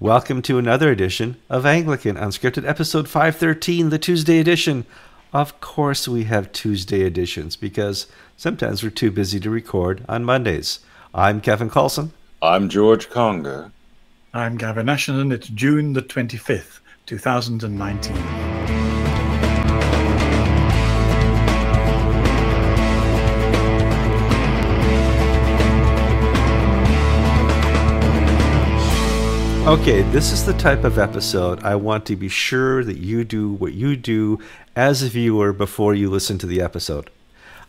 Welcome to another edition of Anglican Unscripted, episode 513, the Tuesday edition. Of course, we have Tuesday editions because sometimes we're too busy to record on Mondays. I'm Kevin Kallsen. I'm George Conger. I'm Gavin Ashenden. It's June the 25th, 2019. Okay, this is the type of episode I want to be sure that you do what you do as a viewer before you listen to the episode.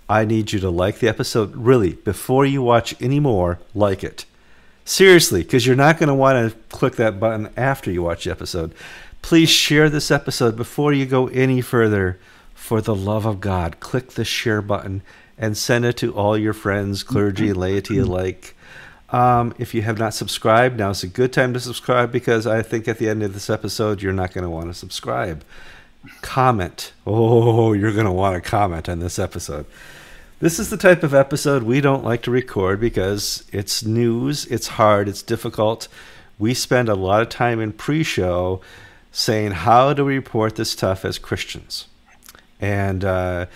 I need you to like the episode, really, before you watch any more, like it. Seriously, because you're not going to want to click that button after you watch the episode. Please share this episode before you go any further. For the love of God, click the share button and send it to all your friends, clergy laity alike. Um, if you have not subscribed, now is a good time to subscribe because I think at the end of this episode, you're not going to want to subscribe. Comment. Oh, you're going to want to comment on this episode. This is the type of episode we don't like to record because it's news, it's hard, it's difficult. We spend a lot of time in pre show saying, How do we report this stuff as Christians? And, uh,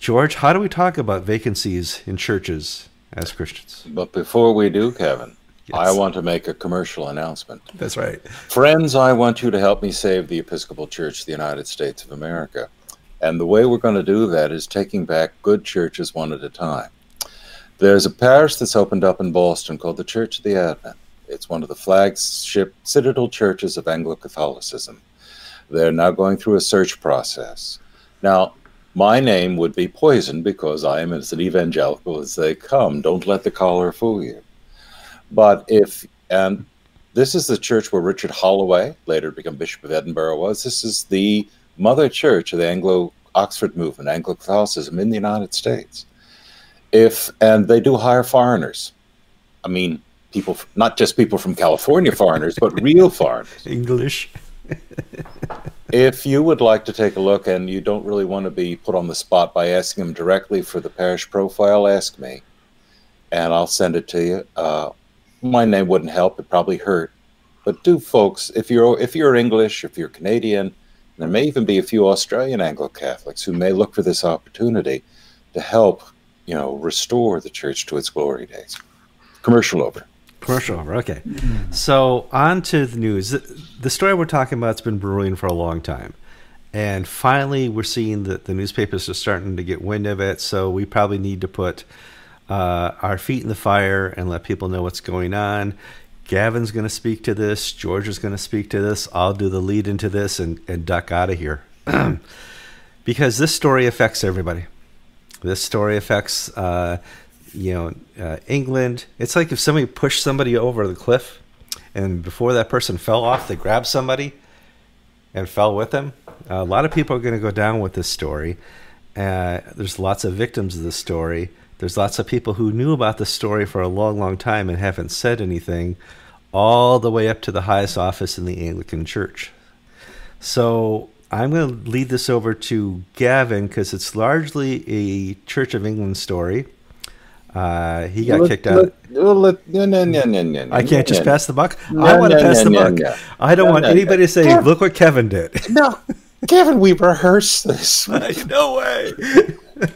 George, how do we talk about vacancies in churches as Christians. But before we do, Kevin, yes. I want to make a commercial announcement. That's right. Friends, I want you to help me save the Episcopal Church of the United States of America. And the way we're going to do that is taking back good churches one at a time. There's a parish that's opened up in Boston called the Church of the Advent. It's one of the flagship citadel churches of Anglo Catholicism. They're now going through a search process. Now, my name would be poison because I am as an evangelical as they come. Don't let the collar fool you. But if, and this is the church where Richard Holloway, later become Bishop of Edinburgh, was. This is the mother church of the Anglo Oxford movement, Anglo Catholicism in the United States. If, and they do hire foreigners. I mean, people, not just people from California foreigners, but real foreigners. English if you would like to take a look and you don't really want to be put on the spot by asking them directly for the parish profile, ask me, and I'll send it to you. Uh, my name wouldn't help; it probably hurt. But do, folks, if you're if you're English, if you're Canadian, there may even be a few Australian Anglo Catholics who may look for this opportunity to help, you know, restore the church to its glory days. Commercial over. Commercial over. Okay. So on to the news. The story we're talking about has been brewing for a long time. And finally, we're seeing that the newspapers are starting to get wind of it. So we probably need to put uh, our feet in the fire and let people know what's going on. Gavin's going to speak to this. George is going to speak to this. I'll do the lead into this and, and duck out of here. because this story affects everybody. This story affects uh, you know, uh, England. It's like if somebody pushed somebody over the cliff, and before that person fell off, they grabbed somebody and fell with them. Uh, a lot of people are going to go down with this story. Uh, there's lots of victims of this story. There's lots of people who knew about the story for a long, long time and haven't said anything, all the way up to the highest office in the Anglican Church. So I'm going to lead this over to Gavin because it's largely a Church of England story uh, he got kicked out. no, no, no, no, no, I can't just pass the buck. I want to pass the buck. I don't want anybody to say, "Look what Kevin did." No, Kevin, we rehearsed this. no way.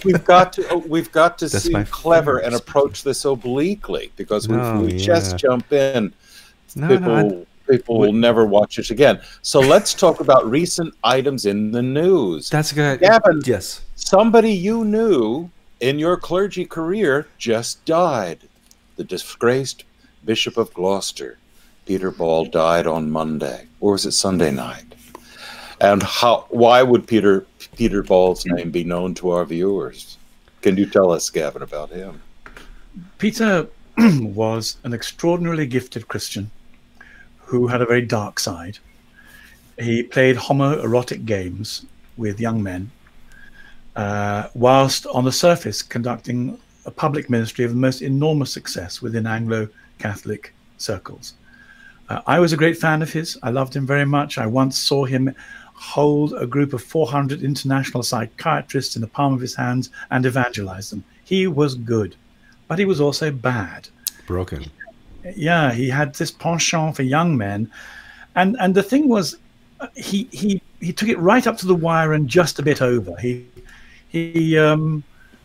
we've got to. Oh, we've got to That's seem clever and approach this obliquely because if we yeah. just jump in, no, people. No, people will never watch it again. So let's talk about recent items in the news. That's good. Gavin, yes. Somebody you knew in your clergy career just died. The disgraced Bishop of Gloucester, Peter Ball, died on Monday, or was it Sunday night? And how? Why would Peter Peter Ball's name be known to our viewers? Can you tell us, Gavin, about him? Peter was an extraordinarily gifted Christian who had a very dark side. He played homoerotic games with young men uh, whilst on the surface conducting a public ministry of the most enormous success within Anglo Catholic circles. Uh, I was a great fan of his. I loved him very much. I once saw him hold a group of 400 international psychiatrists in the palm of his hands and evangelize them. He was good, but he was also bad. Broken. Yeah, he had this penchant for young men, and and the thing was, uh, he he he took it right up to the wire and just a bit over. He he. Um,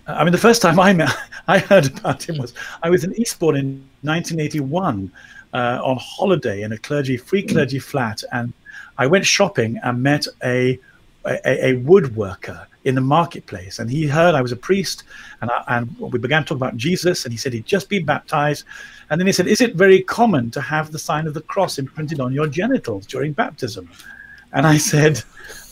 I mean, the first time I met, I heard about him was I was in Eastbourne in 1981 uh, on holiday in a clergy free clergy flat, and I went shopping and met a a, a woodworker in the marketplace, and he heard I was a priest, and I, and we began to talk about Jesus, and he said he'd just been baptized, and then he said, "Is it very common to have the sign of the cross imprinted on your genitals during baptism?" And I said,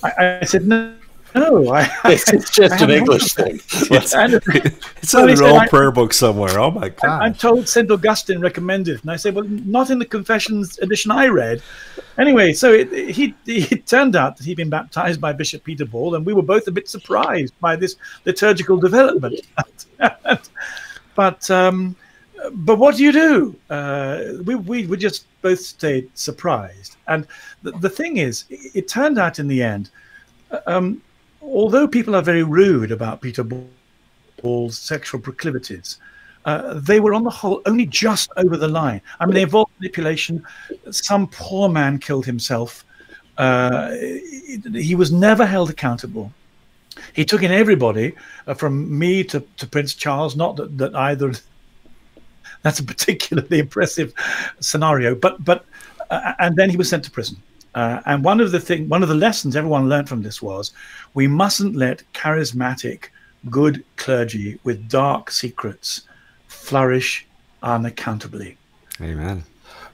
I, I said no. No, I, it's, it's just an English thing. It's, it's in an old prayer book somewhere. Oh my god! I'm told Saint Augustine recommended, and I say, well, not in the Confessions edition I read. Anyway, so it, he it turned out that he'd been baptized by Bishop Peter Ball, and we were both a bit surprised by this liturgical development. but um, but what do you do? Uh, we, we, we just both stayed surprised. And the, the thing is, it, it turned out in the end, um, although people are very rude about Peter Ball's sexual proclivities, uh, they were on the whole only just over the line. I mean, they involved manipulation. Some poor man killed himself. Uh, he was never held accountable. He took in everybody, uh, from me to, to Prince Charles. Not that, that either that's a particularly impressive scenario. But but uh, and then he was sent to prison. Uh, and one of the thing, one of the lessons everyone learned from this was, we mustn't let charismatic, good clergy with dark secrets flourish unaccountably. Amen.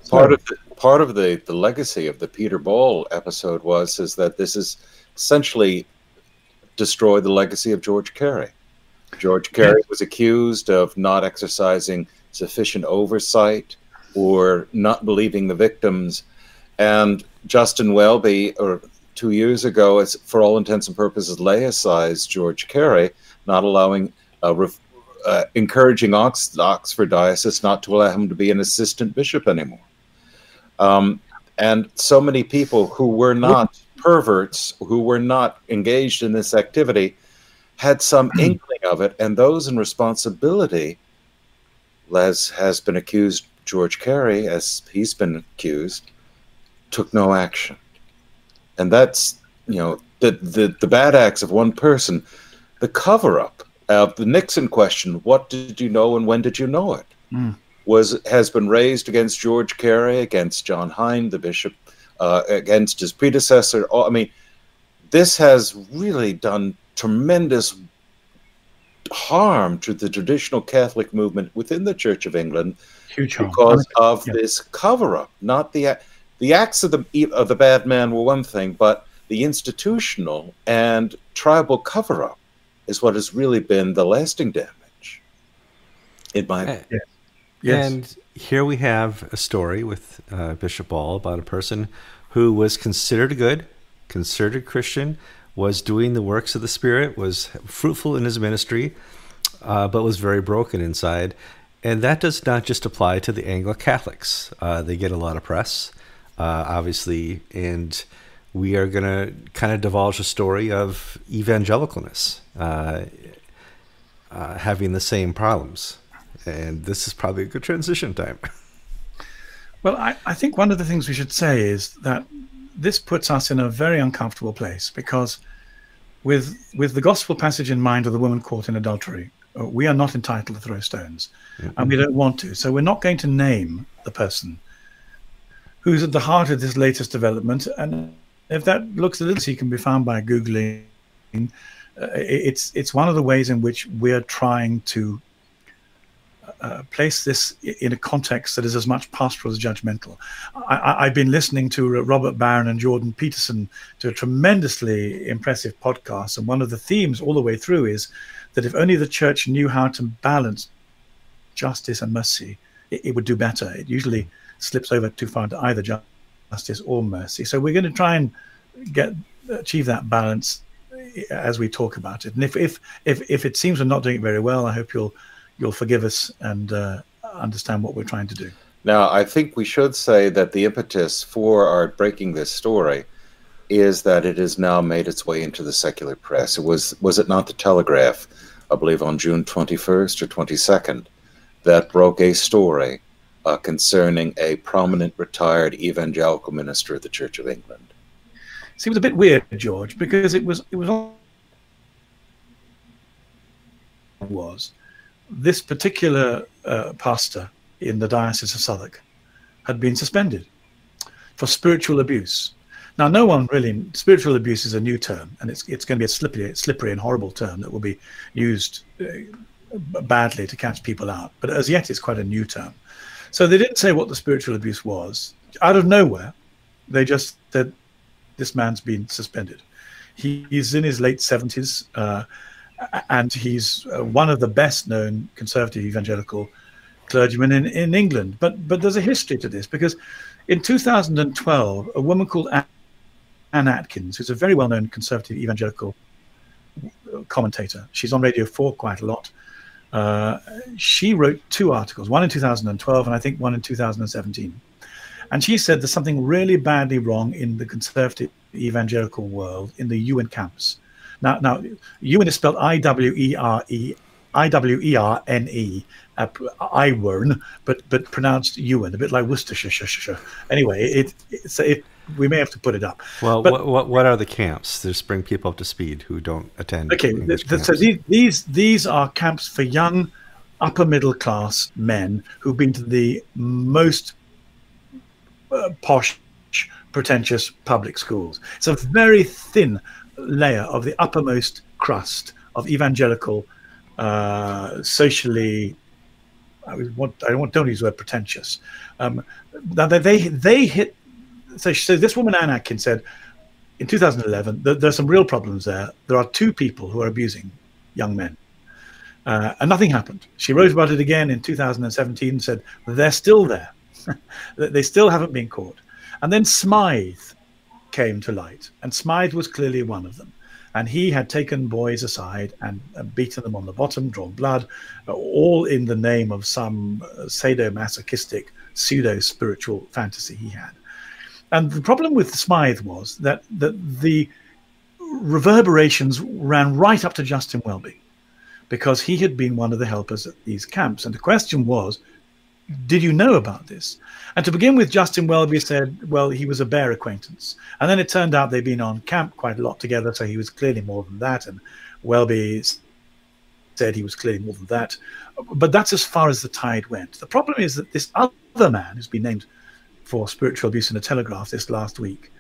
Part of the, part of the the legacy of the Peter Ball episode was is that this is essentially destroyed the legacy of George Carey. George Carey was accused of not exercising sufficient oversight or not believing the victims. And Justin Welby, or two years ago, as for all intents and purposes, laicized George Carey, not allowing, uh, uh, encouraging Ox, Oxford Diocese not to allow him to be an assistant bishop anymore. Um, and so many people who were not perverts, who were not engaged in this activity, had some inkling of it, and those in responsibility Les has been accused, George Carey, as he's been accused, took no action. And that's, you know, the, the, the bad acts of one person, the cover up of the Nixon question, what did you know and when did you know it? Mm. Was has been raised against George Carey, against John Hind, the bishop, uh, against his predecessor. I mean, this has really done tremendous harm to the traditional Catholic movement within the Church of England Huge because of yeah. this cover-up. Not the the acts of the of the bad man were one thing, but the institutional and tribal cover-up is what has really been the lasting damage. In my opinion. Yes. yes. And here we have a story with uh, Bishop Ball about a person who was considered a good, considered Christian, was doing the works of the Spirit, was fruitful in his ministry, uh, but was very broken inside. And that does not just apply to the Anglo Catholics. Uh, they get a lot of press, uh, obviously, and we are going to kind of divulge a story of evangelicalness uh, uh, having the same problems. And this is probably a good transition time. Well, I, I think one of the things we should say is that this puts us in a very uncomfortable place because with with the gospel passage in mind of the woman caught in adultery, uh, we are not entitled to throw stones, mm-hmm. and we don't want to. So we're not going to name the person who's at the heart of this latest development. And if that looks a little, he can be found by googling. Uh, it's it's one of the ways in which we're trying to uh, place this in a context that is as much pastoral as judgmental. I, have been listening to Robert Barron and Jordan Peterson to a tremendously impressive podcast, and one of the themes all the way through is that if only the church knew how to balance justice and mercy, it, it would do better. It usually slips over too far to either justice or mercy. So we're going to try and get achieve that balance as we talk about it. And if if if, if it seems we're not doing it very well, I hope you'll you'll forgive us and uh, understand what we're trying to do. Now, I think we should say that the impetus for our breaking this story is that it has now made its way into the secular press. It was was it not the Telegraph, I believe, on June 21st or 22nd, that broke a story uh, concerning a prominent retired evangelical minister of the Church of England. See, it was a bit weird, George, because it was it was was this particular uh, pastor in the Diocese of Southwark had been suspended for spiritual abuse. Now, no one really spiritual abuse is a new term, and it's it's going to be a slippery, slippery and horrible term that will be used uh, badly to catch people out. But as yet, it's quite a new term. So they didn't say what the spiritual abuse was. Out of nowhere, they just said this man's been suspended. He, he's in his late seventies, uh, and he's uh, one of the best known conservative evangelical clergymen in, in England. But but there's a history to this because in 2012, a woman called Anne Atkins, who's a very well known conservative evangelical commentator, she's on Radio 4 quite a lot. Uh, she wrote two articles, one in 2012 and I think one in 2017. And she said there's something really badly wrong in the conservative evangelical world in the Iwerne camps. Now, now Iwerne is spelled I W E R E I W E R N E, uh, but but pronounced Ewan, a bit like Worcestershire. Anyway, it, it's it. We may have to put it up. Well, but, what, what what are the camps? Just bring people up to speed who don't attend. Okay, the, so these, these these are camps for young, upper middle class men who've been to the most uh, posh, pretentious public schools. It's a very thin layer of the uppermost crust of evangelical uh, socially I want I don't, don't use the word pretentious. Um, they they they hit. So, this woman Anne Atkins said in 2011 there, there's some real problems there. There are two people who are abusing young men, uh, and nothing happened. She wrote about it again in 2017 and said they're still there. they still haven't been caught. And then Smythe came to light, and Smythe was clearly one of them and he had taken boys aside and, and beaten them on the bottom, drawn blood, all in the name of some uh, sadomasochistic pseudo spiritual fantasy he had. And the problem with Smythe was that, that the reverberations ran right up to Justin Welby because he had been one of the helpers at these camps. And the question was, did you know about this? And to begin with, Justin Welby said, well, he was a bare acquaintance. And then it turned out they'd been on camp quite a lot together, so he was clearly more than that. And Welby said he was clearly more than that. But that's as far as the tide went. The problem is that this other man who's been named for spiritual abuse in the Telegraph this last week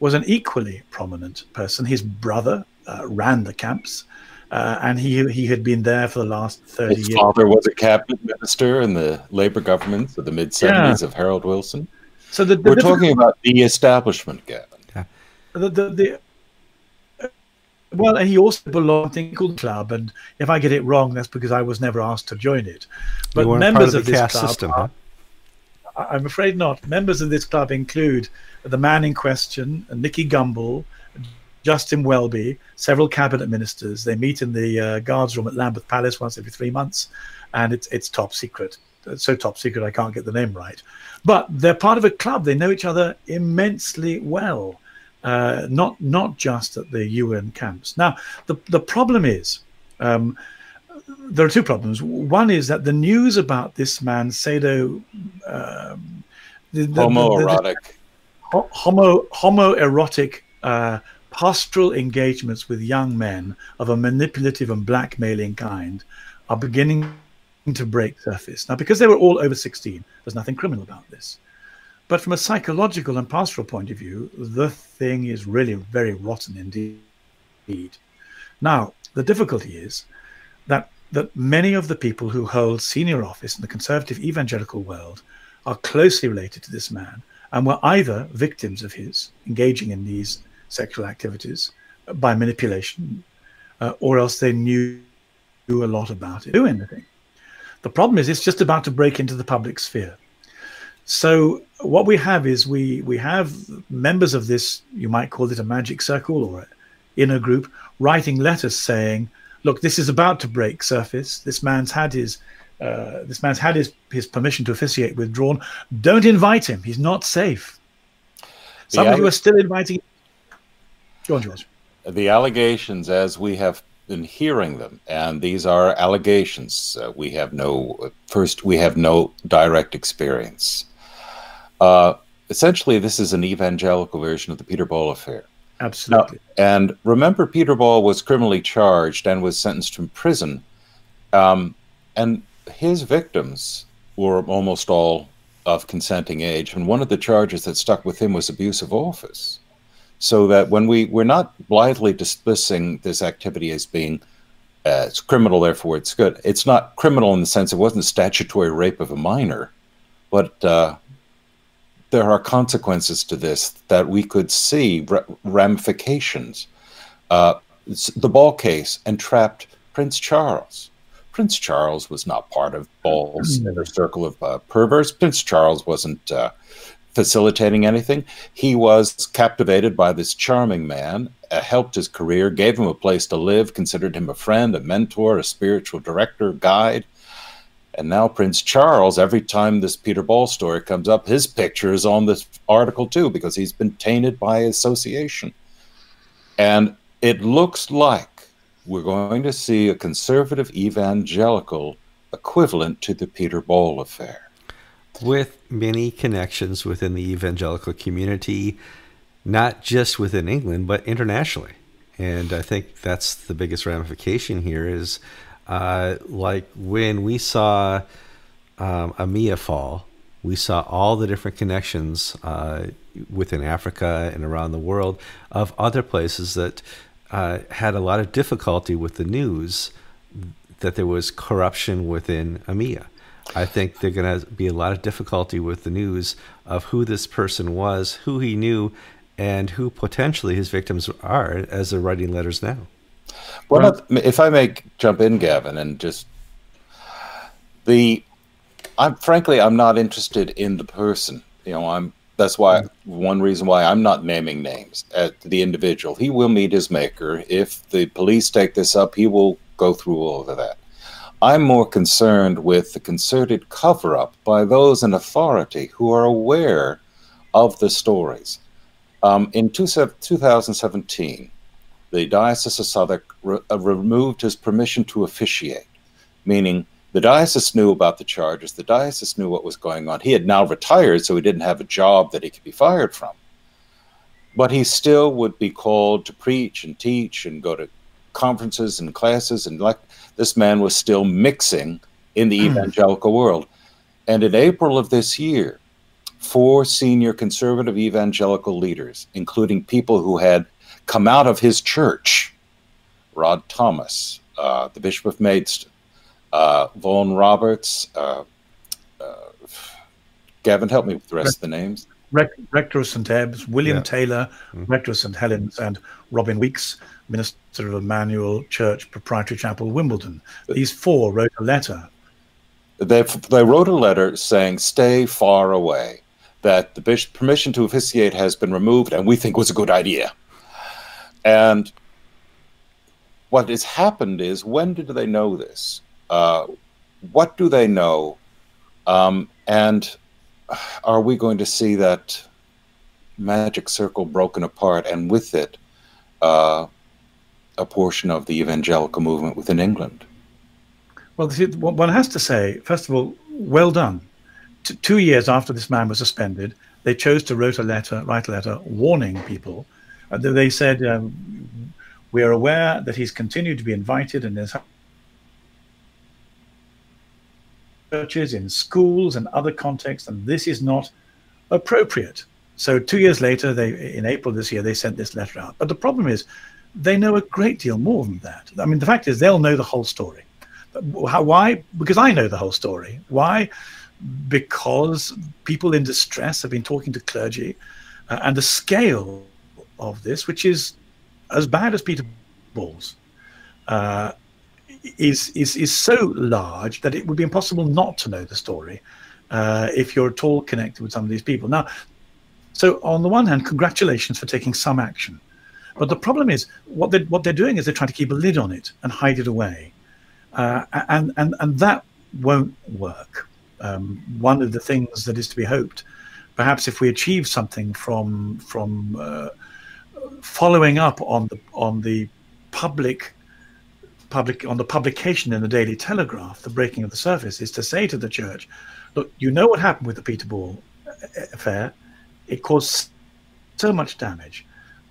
was an equally prominent person. His brother uh, ran the camps. Uh, and he he had been there for the last 30 His years. father was a cabinet minister in the Labour government of the mid 70s yeah. of Harold Wilson. So the, the we're talking about the establishment, Gavin. Yeah. The, the, the, well, and he also belonged to a called club, and if I get it wrong, that's because I was never asked to join it. But members of, of this club, system, are, huh? I'm afraid not. Members of this club include the man in question, Nicky Gumbel, Justin Welby, several cabinet ministers. They meet in the uh, guards room at Lambeth Palace once every three months, and it's it's top secret. It's so top secret I can't get the name right. But they're part of a club. They know each other immensely well, uh, not not just at the Iwerne camps. Now the the problem is. Um, there are two problems. One is that the news about this man, Sado, um, the, the, homoerotic, the, homo homoerotic uh, pastoral engagements with young men of a manipulative and blackmailing kind are beginning to break surface. Now, because they were all over 16, there's nothing criminal about this. But from a psychological and pastoral point of view, the thing is really very rotten indeed. Now, the difficulty is that that many of the people who hold senior office in the conservative evangelical world are closely related to this man and were either victims of his engaging in these sexual activities by manipulation, uh, or else they knew, a lot about it, do anything. The problem is it's just about to break into the public sphere. So what we have is we we have members of this, you might call it a magic circle or inner group, writing letters saying, "Look, this is about to break surface. This man's had his." Uh, this man's had his, his permission to officiate withdrawn. Don't invite him. He's not safe. Some of you are still inviting John George. The allegations, as we have been hearing them, and these are allegations. Uh, we have no first. We have no direct experience. Uh, essentially, this is an evangelical version of the Peter Ball affair. Absolutely. Now, and remember, Peter Ball was criminally charged and was sentenced to prison. Um, and his victims were almost all of consenting age. And one of the charges that stuck with him was abuse of office. So that when we, we're not blithely dismissing this activity as being uh, it's criminal, therefore it's good. It's not criminal in the sense it wasn't statutory rape of a minor, but uh, there are consequences to this that we could see ramifications. Uh, the Ball case entrapped Prince Charles. Prince Charles was not part of Ball's mm. inner circle of uh, perverts. Prince Charles wasn't uh, facilitating anything. He was captivated by this charming man, uh, helped his career, gave him a place to live, considered him a friend, a mentor, a spiritual director, guide. And now Prince Charles, every time this Peter Ball story comes up, his picture is on this article too, because he's been tainted by association. And it looks like we're going to see a conservative evangelical equivalent to the Peter Ball affair. With many connections within the evangelical community, not just within England, but internationally. And I think that's the biggest ramification here is uh, like when we saw um, AMiA fall, we saw all the different connections uh, within Africa and around the world of other places that uh, had a lot of difficulty with the news that there was corruption within AMiA. I think there's going to be a lot of difficulty with the news of who this person was, who he knew, and who potentially his victims are as they're writing letters now. Well, if I may jump in, Gavin, and just the, I'm frankly I'm not interested in the person. You know, I'm that's why one reason why I'm not naming names at the individual. He will meet his maker. If the police take this up, he will go through all of that. I'm more concerned with the concerted cover up by those in authority who are aware of the stories. Um, in two, 2017, the Diocese of Southwark re- uh, removed his permission to officiate, meaning the diocese knew about the charges, the diocese knew what was going on. He had now retired, so he didn't have a job that he could be fired from. But he still would be called to preach and teach and go to conferences and classes, and this man was still mixing in the hmm. evangelical world. And in April of this year, four senior conservative evangelical leaders, including people who had come out of his church Rod Thomas, uh, the Bishop of Maidstone, uh, Vaughan Roberts, uh, uh, Gavin, help me with the rest of the names. Rector of St. Ebbe's, William yeah. Taylor, mm-hmm. Rector of St. Helens, and Robin Weekes, Minister of Emmanuel Church Proprietary Chapel, Wimbledon. These four wrote a letter. They, they wrote a letter saying, stay far away, that the bishop, permission to officiate has been removed, and we think was a good idea. And what has happened is, when did they know this? Uh, what do they know? Um, and are we going to see that magic circle broken apart, and with it, uh, a portion of the evangelical movement within England? Well, one has to say, first of all, well done. T- two years after this man was suspended, they chose to write a letter, write a letter warning people uh, they said, um, we are aware that he's continued to be invited and there's churches, in schools and other contexts, and this is not appropriate. So two years later, they in April this year, they sent this letter out. But the problem is, they know a great deal more than that. I mean, the fact is, they'll know the whole story. How, why? Because I know the whole story. Why? Because people in distress have been talking to clergy, uh, and the scale of this, which is as bad as Peter Ball's, uh, is is is so large that it would be impossible not to know the story uh, if you're at all connected with some of these people. Now, so on the one hand, congratulations for taking some action, but the problem is what they what they're doing is they're trying to keep a lid on it and hide it away, uh, and and and that won't work. Um, one of the things that is to be hoped, perhaps if we achieve something from from uh, following up on the on the public public on the publication in the Daily Telegraph, the breaking of the surface, is to say to the church, look, you know what happened with the Peter Ball affair. It caused so much damage.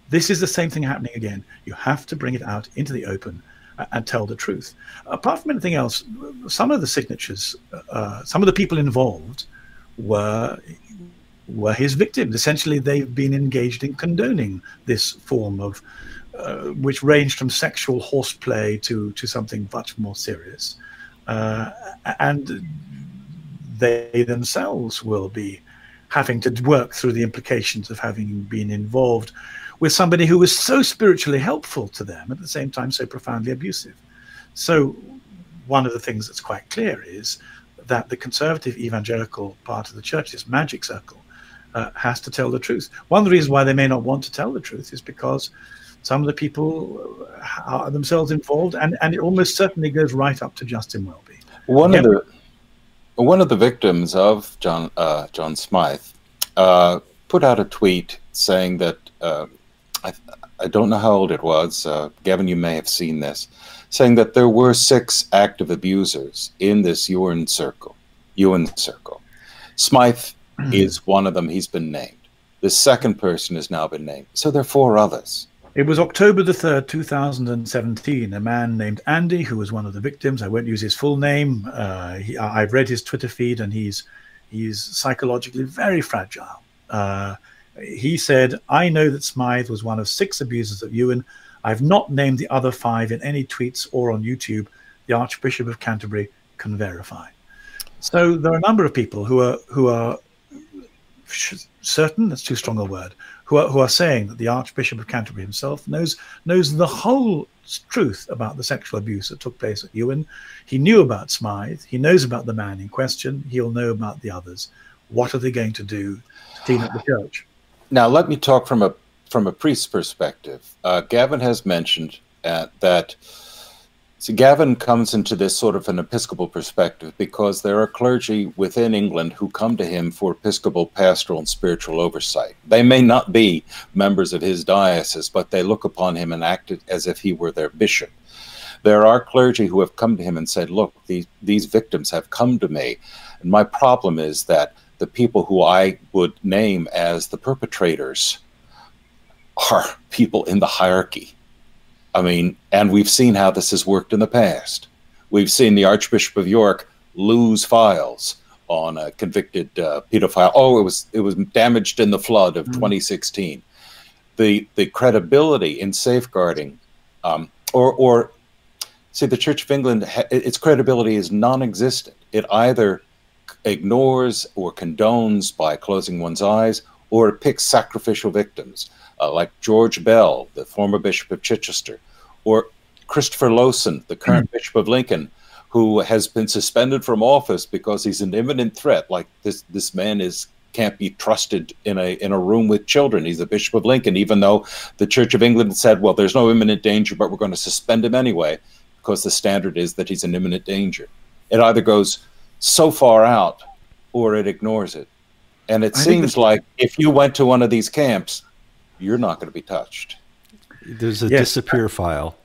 This is the same thing happening again. You have to bring it out into the open and tell the truth. Apart from anything else, some of the signatures, uh, some of the people involved were were his victims. Essentially, they've been engaged in condoning this form of, uh, which ranged from sexual horseplay to to something much more serious, uh, and they themselves will be having to work through the implications of having been involved with somebody who was so spiritually helpful to them at the same time so profoundly abusive. So, one of the things that's quite clear is that the conservative evangelical part of the church, this magic circle, uh, has to tell the truth. One of the reasons why they may not want to tell the truth is because some of the people are themselves involved, and, and it almost certainly goes right up to Justin Welby. One of the one of the victims of John uh, John Smythe uh, put out a tweet saying that uh, I, I don't know how old it was. Uh, Gavin, you may have seen this, saying that there were six active abusers in this Iwerne circle. Iwerne circle. Smythe. is one of them. He's been named. The second person has now been named. So there are four others. It was October the 3rd, 2017. A man named Andy, who was one of the victims, I won't use his full name. Uh, he, I've read his Twitter feed and he's, he's psychologically very fragile. Uh, he said, I know that Smythe was one of six abusers of Iwerne. I've not named the other five in any tweets or on YouTube. The Archbishop of Canterbury can verify. So there are a number of people who are who are certain. That's too strong a word. Who are who are saying that the Archbishop of Canterbury himself knows knows the whole truth about the sexual abuse that took place at Iwerne. He knew about Smythe. He knows about the man in question. He'll know about the others. What are they going to do to clean up the church? Now, let me talk from a from a priest's perspective. Uh, Gavin has mentioned uh, that. See, Gavin comes into this sort of an Episcopal perspective because there are clergy within England who come to him for Episcopal pastoral and spiritual oversight. They may not be members of his diocese, but they look upon him and act as if he were their bishop. There are clergy who have come to him and said, Look, these, these victims have come to me. And my problem is that the people who I would name as the perpetrators are people in the hierarchy. I mean, and we've seen how this has worked in the past. We've seen the Archbishop of York lose files on a convicted uh, pedophile. Oh, it was it was damaged in the flood of mm. 2016. The the credibility in safeguarding, um, or or see, the Church of England, its credibility is non-existent. It either ignores or condones by closing one's eyes, or it picks sacrificial victims, uh, like George Bell, the former Bishop of Chichester, or Christopher Lowson, the current mm. Bishop of Lincoln, who has been suspended from office because he's an imminent threat. Like this, this man is can't be trusted in a in a room with children. He's the Bishop of Lincoln, even though the Church of England said, "Well, there's no imminent danger, but we're going to suspend him anyway," because the standard is that he's an imminent danger. It either goes so far out or it ignores it. And it I seems like if you went to one of these camps, you're not going to be touched. There's a yes. disappear file.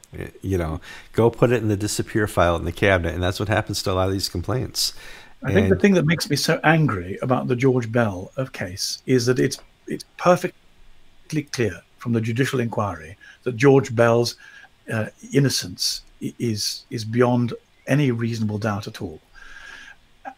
You know, go put it in the disappear file in the cabinet, and that's what happens to a lot of these complaints. I and think the thing that makes me so angry about the George Bell of case is that it's it's perfectly clear from the judicial inquiry that George Bell's uh, innocence is is beyond any reasonable doubt at all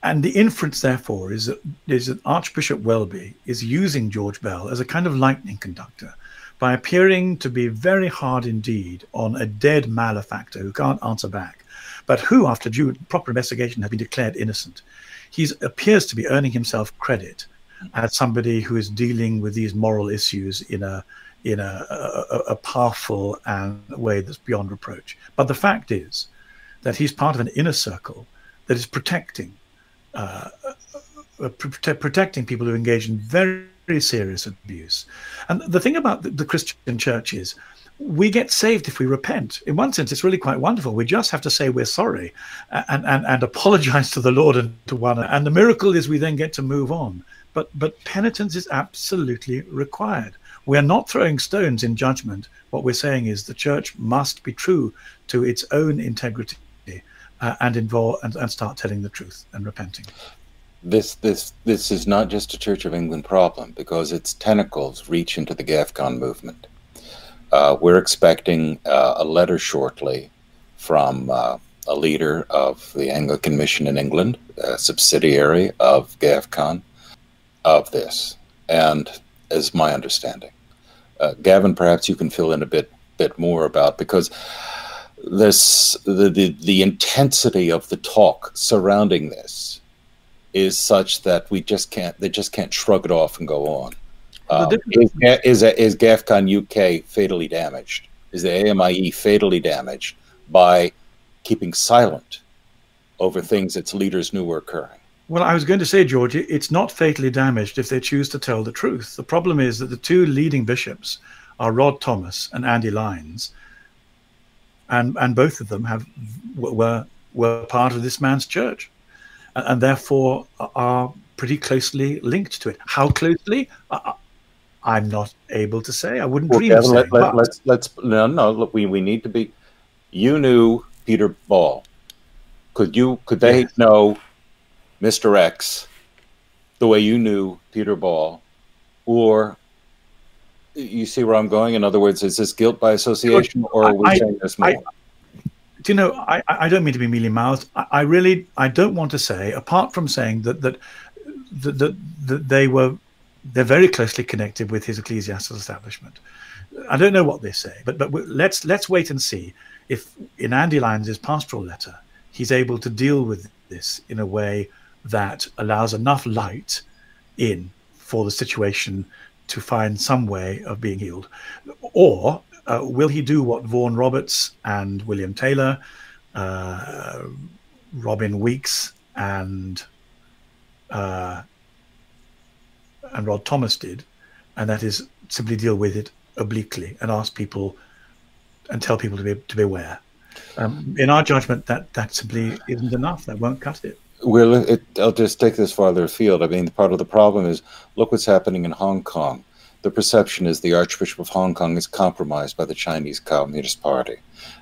and the inference, therefore, is that, is that Archbishop Welby is using George Bell as a kind of lightning conductor by appearing to be very hard indeed on a dead malefactor who can't answer back, but who, after due proper investigation, has been declared innocent. He appears to be earning himself credit as somebody who is dealing with these moral issues in a in a, a, a powerful and way that's beyond reproach. But the fact is that he's part of an inner circle that is protecting uh, uh protecting people who engage in very, very serious abuse. And the thing about the, the, Christian church is we get saved if we repent. In one sense, it's really quite wonderful. We just have to say we're sorry and, and, and apologize to the Lord and to one another. And the miracle is we then get to move on. But, but penitence is absolutely required. we're not throwing stones in judgment. What we're saying is the church must be true to its own integrity uh, and involve and, and start telling the truth and repenting. This this this is not just a Church of England problem because its tentacles reach into the GAFCON movement. Uh, we're expecting uh, a letter shortly from uh, a leader of the Anglican Mission in England, a subsidiary of GAFCON, of this, and is my understanding. Uh, Gavin, perhaps you can fill in a bit bit more about because this the, the the intensity of the talk surrounding this is such that we just can't they just can't shrug it off and go on. Um, is, is is GAFCON UK fatally damaged? Is the AMIE fatally damaged by keeping silent over things its leaders knew were occurring? Well, I was going to say, George, it's not fatally damaged if they choose to tell the truth. The problem is that the two leading bishops are Rod Thomas and Andy Lines, and and both of them have were were part of this man's church, and, and therefore are pretty closely linked to it. How closely? I, I'm not able to say. I wouldn't well, dream Kevin, of saying. Let, let, let's let's no no. Look, we we need to be. You knew Peter Ball. Could you could they yes. know Mr. X the way you knew Peter Ball, or you see where I'm going? In other words, is this guilt by association, or are we I, saying this more? I, do you know? I, I don't mean to be mealy mouthed. I, I, really I don't want to say, apart from saying that that that, that, that they were they're very closely connected with his ecclesiastical establishment. I don't know what they say, but but let's let's wait and see if in Andy Lines' pastoral letter he's able to deal with this in a way that allows enough light in for the situation to find some way of being healed? Or uh, will he do what Vaughan Roberts and William Taylor, uh, Robin Weekes, and uh, and Rod Thomas did, and that is simply deal with it obliquely and ask people and tell people to be to beware. Um, in our judgment, that that simply isn't enough. That won't cut it. Well, it, I'll just take this farther afield. I mean, part of the problem is look what's happening in Hong Kong. The perception is the Archbishop of Hong Kong is compromised by the Chinese Communist Party.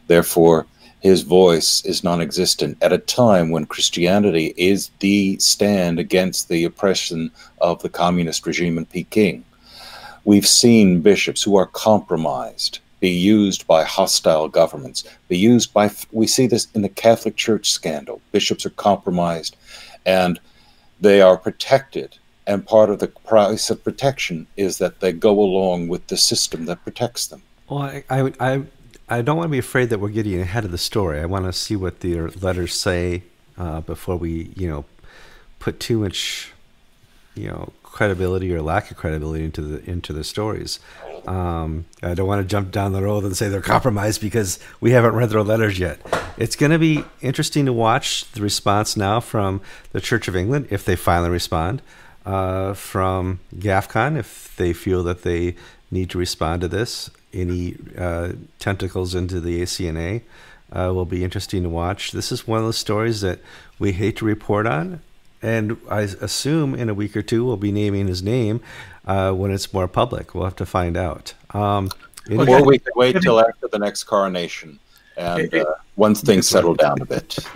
Therefore, his voice is non existent at a time when Christianity is the stand against the oppression of the communist regime in Peking. We've seen bishops who are compromised be used by hostile governments, be used by, we see this in the Catholic Church scandal. Bishops are compromised and they are protected. And part of the price of protection is that they go along with the system that protects them. Well, I, I, I, I don't want to be afraid that we're getting ahead of the story. I want to see what the letters say uh, before we, you know, put too much, you know, credibility or lack of credibility into the into the stories. Um, I don't want to jump down the road and say they're compromised because we haven't read their letters yet. It's going to be interesting to watch the response now from the Church of England if they finally respond, uh, from GAFCON if they feel that they need to respond to this. Any uh, tentacles into the ACNA uh, will be interesting to watch. This is one of those stories that we hate to report on, and I assume in a week or two we'll be naming his name uh, when it's more public. We'll have to find out. Um, or we could wait till after the next coronation and uh, once things settle down a bit.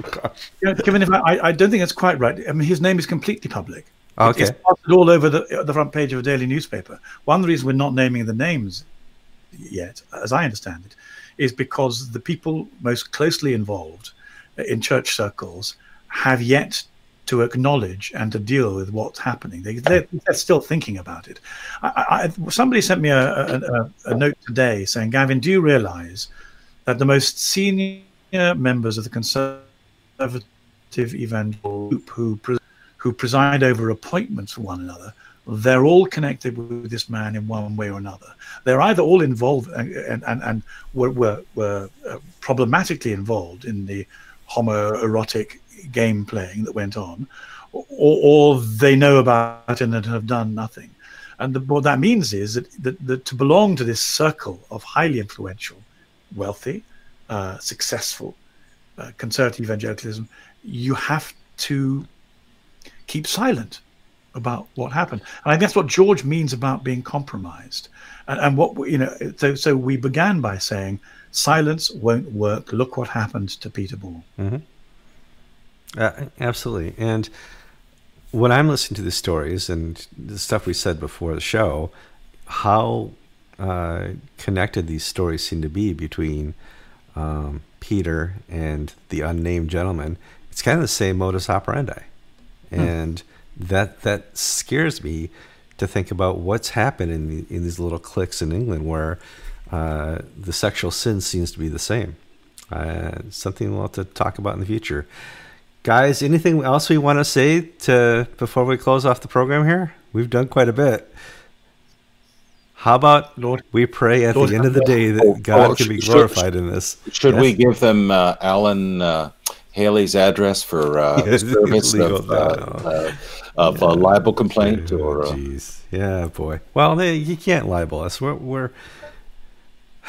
Yeah, Kevin, if I, I don't think that's quite right. I mean, his name is completely public. Okay. It's posted all over the, the front page of a daily newspaper. One reason we're not naming the names yet, as I understand it, is because the people most closely involved in church circles have yet to acknowledge and to deal with what's happening. They, they're, they're still thinking about it. I, I, somebody sent me a, a, a, note today saying, Gavin, do you realize that the most senior members of the conservative evangelical group who, who preside over appointments for one another they're all connected with this man in one way or another. They're either all involved and and, and were, were, were uh, problematically involved in the homoerotic game playing that went on, or, or they know about it and have done nothing. And the, what that means is that, that, that, to belong to this circle of highly influential, wealthy, uh, successful uh, conservative evangelicalism, you have to keep silent about what happened. And I think that's what George means about being compromised. And, and what you know, so so we began by saying silence won't work. Look what happened to Peter Ball. Mm-hmm. Uh, absolutely. And when I'm listening to the stories and the stuff we said before the show, how uh, connected these stories seem to be between um, Peter and the unnamed gentleman, it's kind of the same modus operandi, hmm. and that that scares me to think about what's happened in the, in these little cliques in England where uh, the sexual sin seems to be the same. Uh, something we'll have to talk about in the future. Guys, anything else we want to say to before we close off the program here? We've done quite a bit. How about Lord, we pray at Lord, the end of the day that oh, God oh, can be glorified should, in this? Should yes? we give them uh, Alan uh, Haley's address for uh, yes, service of, uh, uh, of yeah. a libel complaint? Or uh, jeez, yeah, boy. Well, they, you can't libel us. We're, we're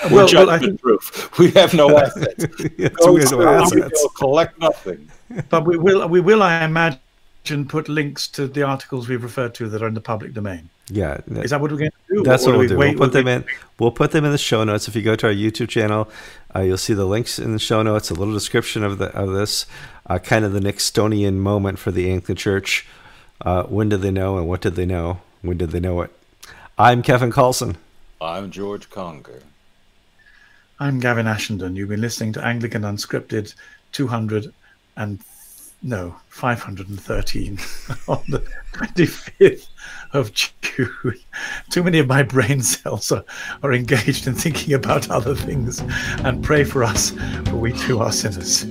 we're well, judgment well, proof. We have no assets. yes, Go we have no assets. collect nothing but we will, we will, I imagine, put links to the articles we've referred to that are in the public domain. Yeah, is that what we're going to do? That's what we'll do. Wait, we'll put them in. We'll put them in the show notes. If you go to our YouTube channel, uh, you'll see the links in the show notes. A little description of the of this, uh, kind of the Nixtonian moment for the Anglican Church. Uh, when did they know, and what did they know? When did they know it? I'm Kevin Kallsen. I'm George Conger. I'm Gavin Ashenden. You've been listening to Anglican Unscripted 200 and no, 513 on the 25th of June. Too many of my brain cells are, are engaged in thinking about other things. And pray for us, for we too are sinners.